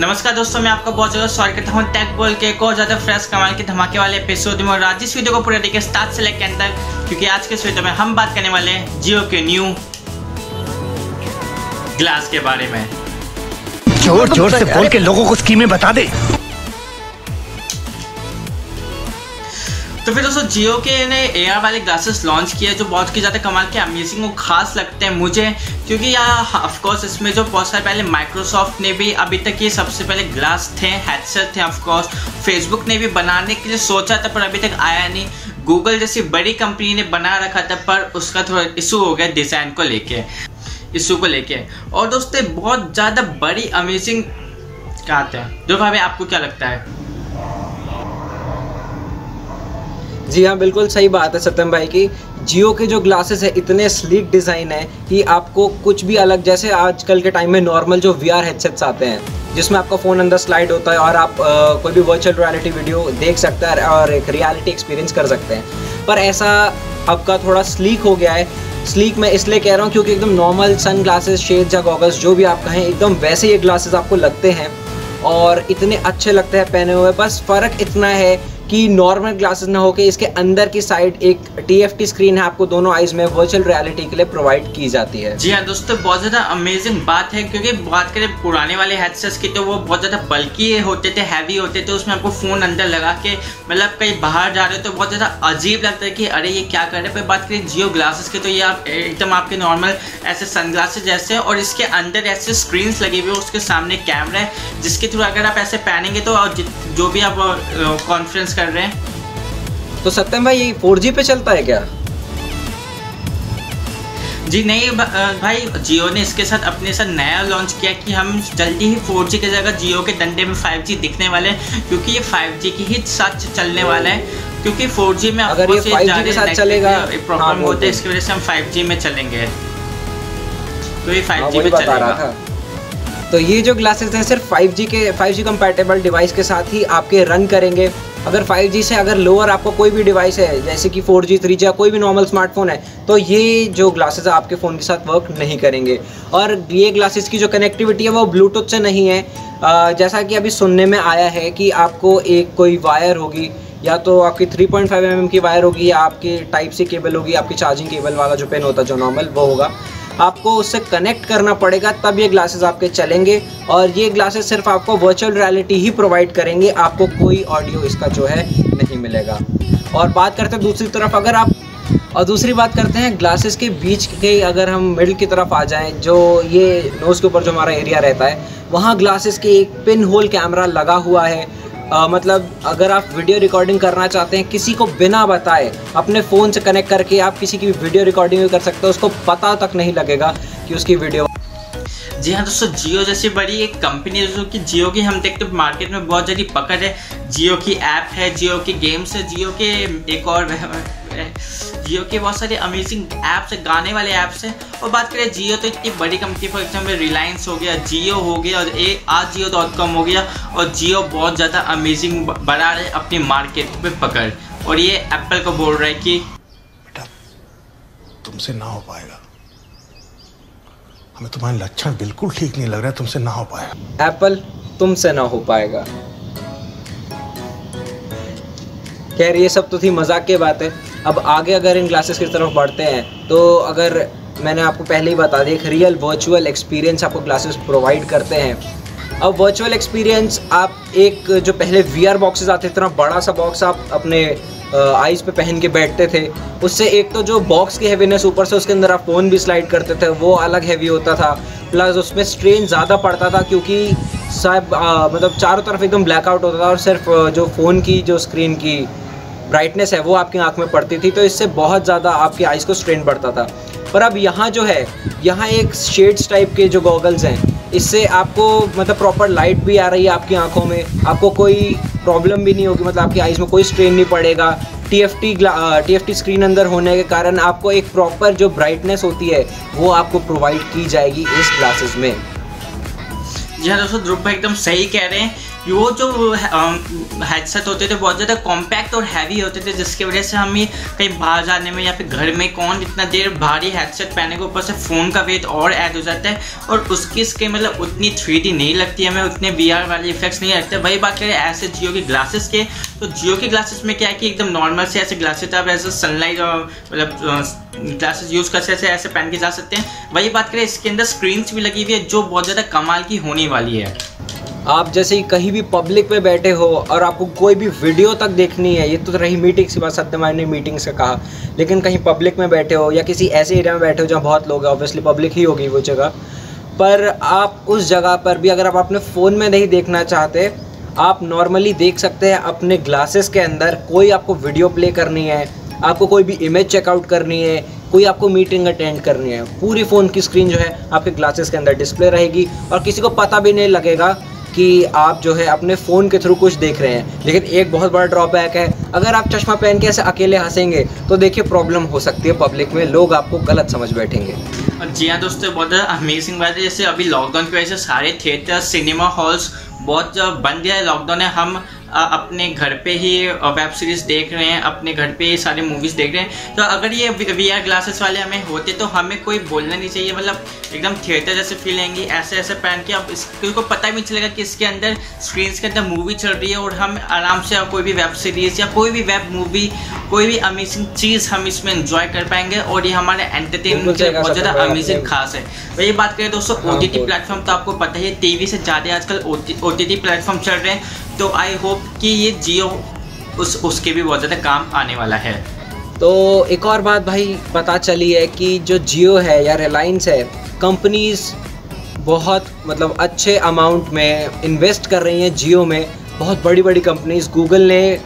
नमस्कार दोस्तों, मैं आपका बहुत ज़्यादा स्वागत करता हूँ टेक बोल के एक और ज़्यादा फ्रेश कमाल के धमाके वाले एपिसोड में और आज इस वीडियो को पूरा देखिए स्टार्ट से लेकर अंदर क्योंकि आज के इस वीडियो में हम बात करने वाले हैं जियो के न्यू ग्लास के बारे में। ज़ोर ज़ोर से बोल के लोगों को स्कीमें बता दे। तो फिर दोस्तों जियो के ने ए वाले ग्लासेस लॉन्च किए, जो बहुत ही ज़्यादा कमाल के अमेजिंग और खास लगते हैं मुझे। क्योंकि यहाँ ऑफकोर्स इसमें जो बहुत सारे पहले माइक्रोसॉफ्ट ने भी अभी तक ये सबसे पहले ग्लास थे हेडसेट थे ऑफकोर्स फेसबुक ने भी बनाने के लिए सोचा था, पर अभी तक आया नहीं। गूगल जैसी बड़ी कंपनी ने बना रखा था, पर उसका थोड़ा इशू हो गया डिज़ाइन को लेके। इशू को लेके। और दोस्तों बहुत ज़्यादा बड़ी अमेजिंग कहते हैं। जो भाभी, आपको क्या लगता है? जी हाँ बिल्कुल सही बात है सत्यम भाई की। जियो के जो ग्लासेस है इतने स्लीक डिज़ाइन है कि आपको कुछ भी अलग जैसे आजकल के टाइम में नॉर्मल जो वी आर हेडसेट्स आते हैं जिसमें आपका फ़ोन अंदर स्लाइड होता है और आप आ, कोई भी वर्चुअल रियलिटी वीडियो देख सकते हैं और एक रियलिटी एक्सपीरियंस कर सकते हैं। पर ऐसा आपका थोड़ा स्लीक हो गया है। स्लीक मैं इसलिए कह रहा हूँ क्योंकि एकदम नॉर्मल सन ग्लासेस शेड या गॉगल्स जो भी आप कहें एकदम वैसे ये ग्लासेस आपको लगते हैं और इतने अच्छे लगते हैं पहने हुए। बस फ़र्क इतना है कि नॉर्मल ग्लासेस ना होके इसके अंदर की साइड एक टीएफटी स्क्रीन है, आपको दोनों आइज़ में वर्चुअल रियलिटी के लिए प्रोवाइड की जाती है। जी हाँ दोस्तों, बहुत ज़्यादा अमेजिंग बात है, क्योंकि बात करें पुराने वाले हेडसेट्स की तो वो बहुत ज़्यादा बल्कि होते थे हैवी होते थे, उसमें आपको फ़ोन अंदर लगा के मतलब कहीं बाहर जा रहे हो तो बहुत ज़्यादा अजीब लगता है कि अरे ये क्या कर रहे हैं। बात करें जियो ग्लासेस की तो ये आप, एकदम आपके नॉर्मल ऐसे सन ग्लासेस जैसे और इसके अंदर ऐसे स्क्रीन लगी हुई है, उसके सामने कैमरा है, जिसके थ्रू अगर आप ऐसे पहनेंगे तो जो भी आप कॉन्फ्रेंस कर रहे हैं। तो सत्यम भाई ये फोर पे चलता है क्या? जी नहीं भाई जियो ने इसके साथ अपने साथ नया लॉन्च किया कि हम जल्दी ही 4G की जगह जियो के डंडे में 5G दिखने वाले हैं क्योंकि ये 5G की ही साथ चलने वाला है। क्योंकि 4G में अगर ये 5G के साथ चलेगा प्रॉब्लम हाँ, होता है इसकी वजह से हम 5G में चलेंगे। तो ये 5G हाँ, में चलेगा। तो ये जो ग्लासेस हैं, सिर्फ़ 5G के 5G कंपैटिबल डिवाइस के साथ ही आपके रन करेंगे। अगर 5G से अगर लोअर आपका कोई भी डिवाइस है, जैसे कि 4G 3G या कोई भी नॉर्मल स्मार्टफ़ोन है तो ये जो ग्लासेस आपके फ़ोन के साथ वर्क नहीं करेंगे। और ये ग्लासेस की जो कनेक्टिविटी है, वो ब्लूटूथ से नहीं है। जैसा कि अभी सुनने में आया है कि आपको एक कोई वायर होगी, या तो आपकी 3.5 पॉइंट mm की वायर होगी, या आपकी टाइप सी केबल होगी, आपकी चार्जिंग केबल वाला जो पेन होता है, जो नॉर्मल वो होगा। आपको उससे कनेक्ट करना पड़ेगा, तब ये ग्लासेस आपके चलेंगे और ये ग्लासेस सिर्फ़ आपको वर्चुअल रियलिटी ही प्रोवाइड करेंगे, आपको कोई ऑडियो इसका जो है नहीं मिलेगा। और बात करते हैं दूसरी तरफ़, अगर आप, और दूसरी बात करते हैं ग्लासेस के बीच के, अगर हम मिडिल की तरफ़ आ जाएँ, जो ये नोज़ के ऊपर जो हमारा एरिया रहता है, वहाँ ग्लासेस के एक पिन होल कैमरा लगा हुआ है आ, मतलब अगर आप वीडियो रिकॉर्डिंग करना चाहते हैं किसी को बिना बताए अपने फ़ोन से कनेक्ट करके आप किसी की वीडियो रिकॉर्डिंग भी कर सकते हो उसको पता तक नहीं लगेगा कि उसकी वीडियो जी हाँ दोस्तों जियो जैसी बड़ी एक कंपनी है जो कि जियो की हम देखते हैं मार्केट में बहुत ज़्यादा पकड़ है। जियो की ऐप है जियो की गेम्स है जियो के एक और जियो के बहुत सारे अमेजिंग ऐप्स है गाने वाले ऐप्स हैं। और बात करें जियो तो इतनी बड़ी कंपनी फॉर एग्ज़ाम्पल रिलायंस हो गया जियो हो गया और ए आज जियो डॉट कॉम हो गया और जियो बहुत ज़्यादा अमेजिंग बढ़ा रहे अपनी मार्केट पे पकड़। और ये एप्पल को बोल रहा है कि बेटा तुमसे ना हो पाएगा। हमें तुम्हारे लक्षण बिल्कुल ठीक नहीं लग रहा है तुमसे ना हो पाएगा। एप्पल तुमसे ना हो पाएगा। खैर, ये सब तो थी मज़ाक की बात है। अब आगे अगर इन क्लासेस की तरफ़ बढ़ते हैं तो अगर मैंने आपको पहले ही बता दिया एक रियल वर्चुअल एक्सपीरियंस आपको क्लासेस प्रोवाइड करते हैं। अब वर्चुअल एक्सपीरियंस आप एक जो पहले वी आर बॉक्सेस आते इतना बड़ा सा बॉक्स आप अपने आइज़ पे पहन के बैठते थे, उससे एक तो जो बॉक्स की हैवीनेस ऊपर से उसके अंदर आप फ़ोन भी स्लाइड करते थे, वो अलग हैवी होता था। प्लस उसमें स्ट्रेन ज़्यादा पड़ता था क्योंकि सब मतलब चारों तरफ़ एकदम ब्लैकआउट होता था और सिर्फ़ जो फ़ोन की, जो स्क्रीन की ब्राइटनेस है, वो आपकी आँख में पड़ती थी तो इससे बहुत ज़्यादा आपकी आइज़ को स्ट्रेन पड़ता था। पर अब यहाँ जो है, यहाँ एक शेड्स टाइप के जो गॉगल्स हैं, इससे आपको मतलब प्रॉपर लाइट भी आ रही है आपकी आँखों में, आपको कोई प्रॉब्लम भी नहीं होगी मतलब आपकी आइज़ में कोई स्ट्रेन नहीं पड़ेगा। T F T T F T screen अंदर होने के कारण आपको एक प्रॉपर जो ब्राइटनेस होती है, वो आपको प्रोवाइड की जाएगी इस ग्लासेस में। जी हाँ दोस्तों, ध्रुव भाई एकदम सही कह रहे हैं। वो जो हेडसेट होते थे, बहुत ज़्यादा कॉम्पैक्ट और हैवी होते थे, जिसकी वजह से हमें कहीं बाहर जाने में या फिर घर में कौन इतना देर भारी हेडसेट पहने के, ऊपर से फ़ोन का वेट और ऐड हो जाता है और उसकी इसके मतलब उतनी थ्री नहीं लगती हमें उतने वी वाले इफेक्ट्स नहीं लगते वही बात करें ऐसे जियो के ग्लासेस के तो जियो के ग्लासेस में क्या है कि एकदम नॉर्मल से ऐसे ग्लासेस आप ऐसे सनलाइट मतलब ग्लासेस यूज़ कर सकते ऐसे पहन के जा सकते हैं। वही बात करें, इसके अंदर स्क्रीन भी लगी हुई है, जो बहुत ज़्यादा कमाल की होने वाली है। आप जैसे ही कहीं भी पब्लिक में बैठे हो और आपको कोई भी वीडियो तक देखनी है, ये तो रही मीटिंग की बात सत्यमान ने मीटिंग से कहा। लेकिन कहीं पब्लिक में बैठे हो या किसी ऐसे एरिया में बैठे हो जहाँ बहुत लोग हैं ऑब्वियसली पब्लिक ही होगी वो जगह। पर आप उस जगह पर भी अगर आप अपने फ़ोन में नहीं देखना चाहते, आप नॉर्मली देख सकते हैं अपने ग्लासेस के अंदर कोई आपको वीडियो प्ले करनी है, आपको कोई भी इमेज चेकआउट करनी है, कोई आपको मीटिंग अटेंड करनी है। पूरी फ़ोन की स्क्रीन जो है आपके ग्लासेस के अंदर डिस्प्ले रहेगी और किसी को पता भी नहीं लगेगा कि आप जो है अपने फ़ोन के थ्रू कुछ देख रहे हैं। लेकिन एक बहुत बड़ा ड्रॉबैक है, अगर आप चश्मा पहन के ऐसे अकेले हंसेंगे तो देखिए प्रॉब्लम हो सकती है पब्लिक में, लोग आपको गलत समझ बैठेंगे। जी हाँ दोस्तों, बहुत अमेजिंग बात है, जैसे अभी लॉकडाउन की वजह से सारे थिएटर सिनेमा हॉल्स बहुत बंद गया है लॉकडाउन है, हम अपने घर पे ही वेब सीरीज़ देख रहे हैं अपने घर पे ही सारे मूवीज़ देख रहे हैं। तो अगर ये वी आर ग्लासेस वाले हमें होते तो हमें कोई बोलना नहीं चाहिए मतलब एकदम थिएटर जैसे फील आएँगी ऐसे ऐसे पहन के। अब इसको पता भी चलेगा कि इसके अंदर स्क्रीन के अंदर मूवी चल रही है और हम आराम से कोई भी वेब सीरीज़ या कोई भी वेब मूवी कोई भी अमेजिंग चीज़ हम इसमें इंजॉय कर पाएँगे और ये हमारे एंटरटेनमेंट के लिए बहुत ज़्यादा अमेजिंग खास है। वही बात करें दोस्तों ओ टी प्लेटफॉर्म तो आपको पता ही है टीवी से ज़्यादा आजकल ओ टी प्लेटफॉर्म चल रहे हैं। तो आई होप कि ये जियो उस, उसके भी बहुत ज़्यादा काम आने वाला है। तो एक और बात भाई, पता चली है कि जो जियो है या रिलायंस है कंपनीज़ बहुत मतलब अच्छे अमाउंट में इन्वेस्ट कर रही हैं जियो में। बहुत बड़ी बड़ी कंपनीज़ गूगल ने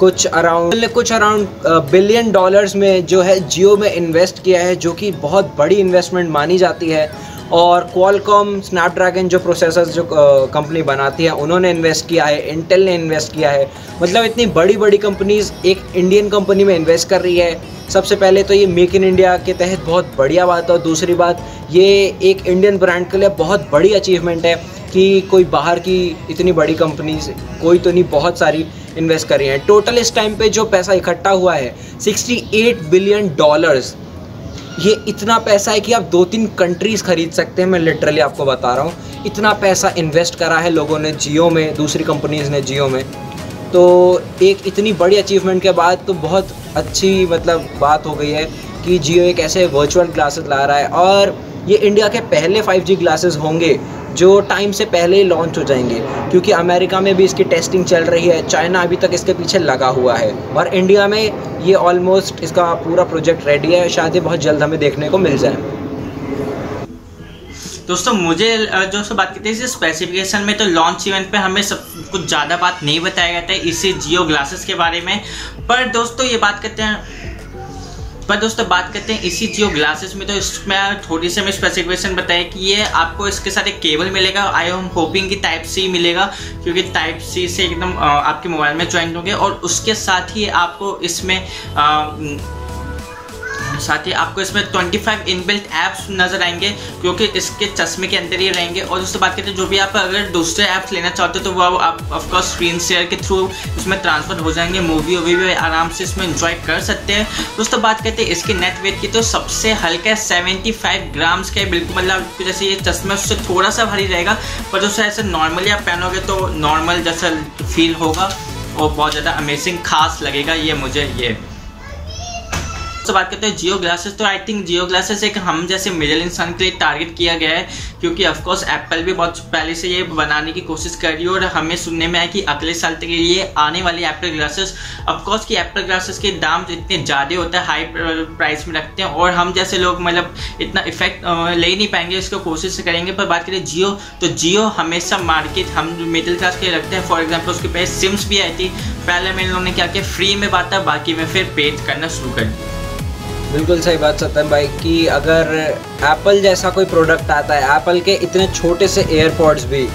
कुछ अराउंड कुछ अराउंड बिलियन डॉलर्स में जो है जियो में इन्वेस्ट किया है, जो कि बहुत बड़ी इन्वेस्टमेंट मानी जाती है। और क्वालकॉम स्नैपड्रैगन जो प्रोसेसर जो कंपनी बनाती है, उन्होंने इन्वेस्ट किया है इंटेल ने इन्वेस्ट किया है। मतलब इतनी बड़ी बड़ी कंपनीज़ एक इंडियन कंपनी में इन्वेस्ट कर रही है। सबसे पहले तो ये मेक इन इंडिया के तहत बहुत बढ़िया बात है और दूसरी बात, ये एक इंडियन ब्रांड के लिए बहुत बड़ी अचीवमेंट है कि कोई बाहर की इतनी बड़ी कंपनीज़ कोई तो नहीं, बहुत सारी इन्वेस्ट कर रही हैं। टोटल इस टाइम पे जो पैसा इकट्ठा हुआ है 68 बिलियन डॉलर्स ये इतना पैसा है कि आप दो तीन कंट्रीज़ खरीद सकते हैं। मैं लिटरली आपको बता रहा हूँ। इतना पैसा इन्वेस्ट करा है लोगों ने जियो में, दूसरी कंपनीज़ ने जियो में। तो एक इतनी बड़ी अचीवमेंट के बाद तो बहुत अच्छी मतलब बात हो गई है कि जियो एक ऐसे वर्चुअल क्लासेस ला रहा है और ये इंडिया के पहले 5G ग्लासेस होंगे, जो टाइम से पहले ही लॉन्च हो जाएँगे, क्योंकि अमेरिका में भी इसकी टेस्टिंग चल रही है चाइना अभी तक इसके पीछे लगा हुआ है, और इंडिया में ये ऑलमोस्ट इसका पूरा प्रोजेक्ट रेडी है, शायद ये बहुत जल्द हमें देखने को मिल जाए। दोस्तों, मुझे जो सब बात करते हैं स्पेसिफिकेशन में तो लॉन्च इवेंट पे हमें सब कुछ ज़्यादा बात नहीं बताया गया था, इसी जियो ग्लासेस के बारे में। पर दोस्तों, ये बात करते हैं पर दोस्तों, बात करते हैं इसी जियो ग्लासेस में। तो इसमें थोड़ी सी हमें स्पेसिफिकेशन बताया कि ये आपको इसके साथ एक केबल मिलेगा। आई एम होपिंग कि टाइप सी मिलेगा, क्योंकि टाइप सी से एकदम आपके मोबाइल में ज्वाइन होंगे। और उसके साथ ही आपको इसमें साथ ही आपको इसमें 25 इनबिल्ट ऐप्स नज़र आएँगे, क्योंकि इसके चश्मे के अंदर ही रहेंगे। और दोस्तों बात करते जो भी आप अगर दूसरे ऐप्स लेना चाहते हो तो वो आप ऑफकोर्स स्क्रीन शेयर के थ्रू इसमें ट्रांसफ़र हो जाएँगे। मूवी वूवी भी आराम से इसमें इंजॉय कर सकते हैं। दोस्तों, बात करते हैं इसके नेट वेट की तो सबसे हल्का सेवेंटी फाइव ग्राम्स का बिल्कुल मतलब जैसे ये चश्मा उससे थोड़ा सा भारी रहेगा, पर दोस्तों, ऐसे नॉर्मली आप पहनोगे तो नॉर्मल जैसा फील होगा। और बहुत ज़्यादा अमेजिंग खास लगेगा ये मुझे, ये। से बात करते हैं जियो ग्लासेस तो आई थिंक जियो ग्लासेस एक हम जैसे मिडिल इंसान के लिए टारगेट किया गया है, क्योंकि ऑफकोर्स एप्पल भी बहुत पहले से ये बनाने की कोशिश कर रही है और हमें सुनने में आया कि अगले साल तक ये आने वाली एप्पल ग्लासेस ऑफकोर्स की एप्पल ग्लासेस के दाम इतने ज़्यादा होते हैं हाई प्राइस में रखते हैं और हम जैसे लोग मतलब इतना इफ़ेक्ट ले नहीं पाएँगे, इसको कोशिश करेंगे। पर बात करें जियो तो जियो हमेशा मार्केट हम मिडिल क्लास के रखते हैं। फॉर एग्ज़ाम्पल उसके पास सिम्स भी आई थी। पहले में इन लोगों ने क्या किया? फ्री में बात बाकी में फिर पेड करना शुरू कर दिया। बिल्कुल सही बात सत्यम भाई कि अगर एप्पल जैसा कोई प्रोडक्ट आता है एप्पल के इतने छोटे से एयरपॉड्स भी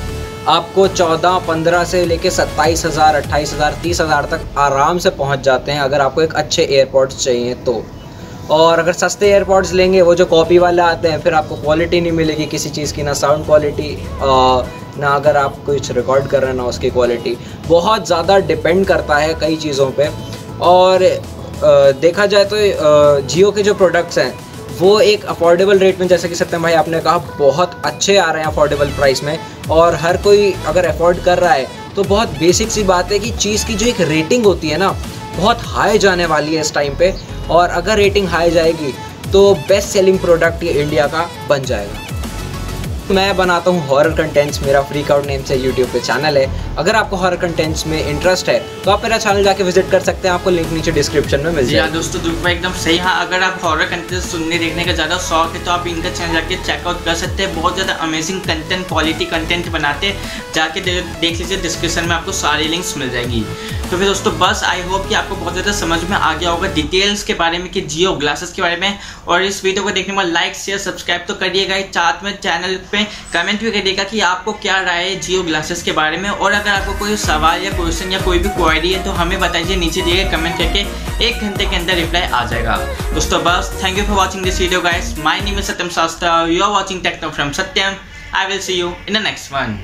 आपको 14, 15 से लेके सत्ताईस हज़ार अट्ठाईस हज़ार तीस हज़ार तक आराम से पहुँच जाते हैं अगर आपको एक अच्छे एयरपॉड्स चाहिए तो। और अगर सस्ते एयरपॉड्स लेंगे वो जो कॉपी वाले आते हैं फिर आपको क्वालिटी नहीं मिलेगी किसी चीज़ की ना साउंड क्वालिटी ना अगर आप कुछ रिकॉर्ड कर रहे हैं ना उसकी क्वालिटी बहुत ज़्यादा डिपेंड करता है कई चीज़ों पे। और देखा जाए तो जियो के जो प्रोडक्ट्स हैं, वो एक अफोर्डेबल रेट में, जैसे कि सत्यम भाई आपने कहा, बहुत अच्छे आ रहे हैं अफोर्डेबल प्राइस में, और हर कोई अगर अफोर्ड कर रहा है तो बहुत बेसिक सी बात है कि चीज़ की जो एक रेटिंग होती है ना, बहुत हाई जाने वाली है इस टाइम पे, और अगर रेटिंग हाई जाएगी तो बेस्ट सेलिंग प्रोडक्ट ये इंडिया का बन जाएगा। मैं बनाता हूँ हॉरर कंटेंट्स मेरा फ्रीक आउट नेम से यूट्यूब पे चैनल है। अगर आपको हॉरर कंटेंट्स में इंटरेस्ट है तो आप मेरा चैनल जाके विज़िट कर सकते हैं आपको लिंक नीचे डिस्क्रिप्शन में मिल जाएगा। दोस्तों दुर्गा एकदम सही। हाँ अगर आप हॉरर कंटेंट सुनने देखने का ज़्यादा शौक है तो आप इनका चैनल जाके चेकआउट कर सकते हैं। बहुत ज़्यादा अमेजिंग कंटेंट क्वालिटी कंटेंट बनाते हैं। जाके देख लीजिए डिस्क्रिप्शन में आपको सारी लिंक्स मिल जाएगी। तो फिर दोस्तों बस आई होप कि आपको बहुत ज़्यादा समझ में आ गया होगा डिटेल्स के बारे में कि जियो ग्लासेस के बारे में। और इस वीडियो को देखने में लाइक शेयर सब्सक्राइब तो करिएगा साथ में चैनल पे कमेंट भी करिएगा कि आपको क्या राय है जियो ग्लासेस के बारे में। और अगर आपको कोई सवाल या क्वेश्चन या कोई भी क्वारी है तो हमें बताइए। नीचे दिए कमेंट करके एक घंटे के अंदर रिप्लाई आ जाएगा। दोस्तों, बस thank you for watching this video guys my name Satyam Shastra you are watching techno from Satyam I will see you in the next one